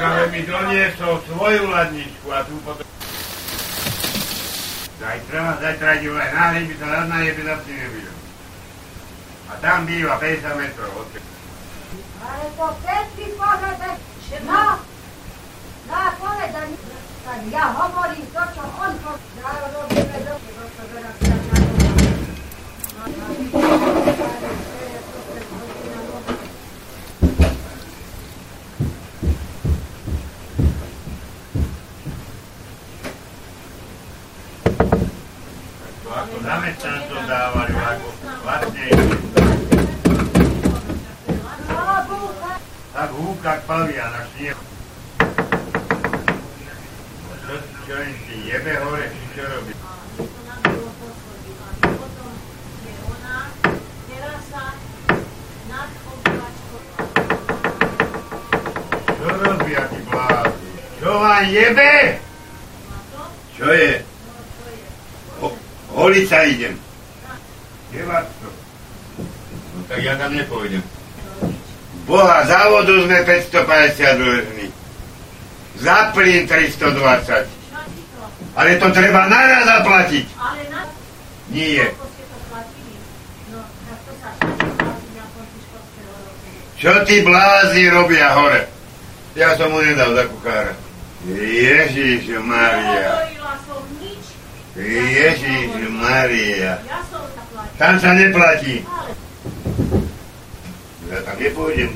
ale mi doniesol svoju ladničku a tu potom... Zajtra, zajtra idem aj náhľad by sa raz na jebe za tým nebudem. A tam býva 50 metrov od Ale to keď si povedať, no, no povedať, tak ja hovorím to, čo on povedal, robíme do toho, čo teraz sa Zamestnancom dávali, ako vlastne tak húka k pavian a sniehu. Čo, čo im si jebe hore, či čo robí? Čo robia tí blázni? Čo vám jebe? Čo je? Ho- Holiť sa idem. Je vás to? No tak ja tam nepôjdem. Boha, závodu sme 550 dlžní. Za plyn 320. Ale to treba naraz zaplatiť. Ale na Nie. No. Čo tí blázni robia hore? Ja som mu nedal za kuchára. Ježiš Maria. Ježiš Maria. Tam sa neplatí. Ja tam nepôjdem.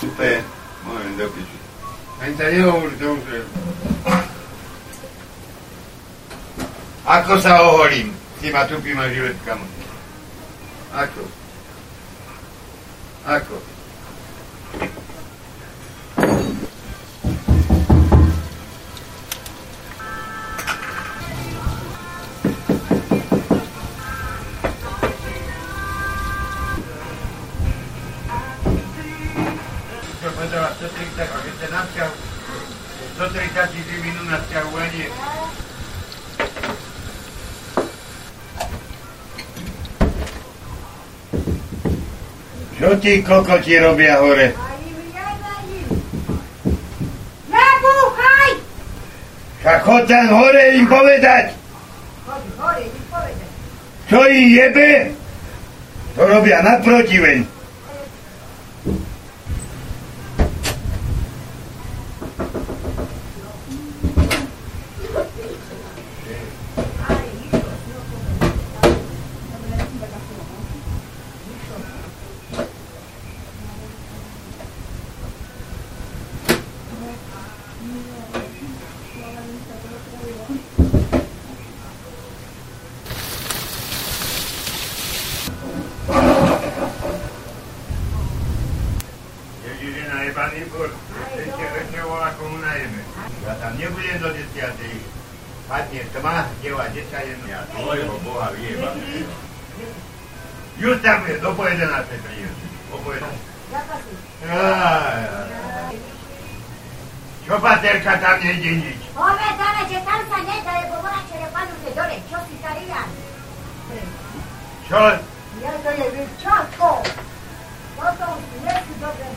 Super, môžem do piči. Ani sa nehovorí to už. je. Ako sa oholím s týma tupýma žiletkami? Ako? Ako? Čo povedala 130, a keď ste na vzťahu, 133 minút na Čo tí kokoti robia hore? Im. Nebúchaj! Však chod tam hore im povedať, Choď hore, mi povedať. čo im jebe, to robia naprotiveň. Ježiš Just tam je, do po 11. príjem. Po 11. Zapasí. Čo paterka tam nejde nič? Povedala, že tam sa nedá, lebo je panuje dole. Čo si sa riad? Čo? Ja to je vyčatko. Potom nie si dobre.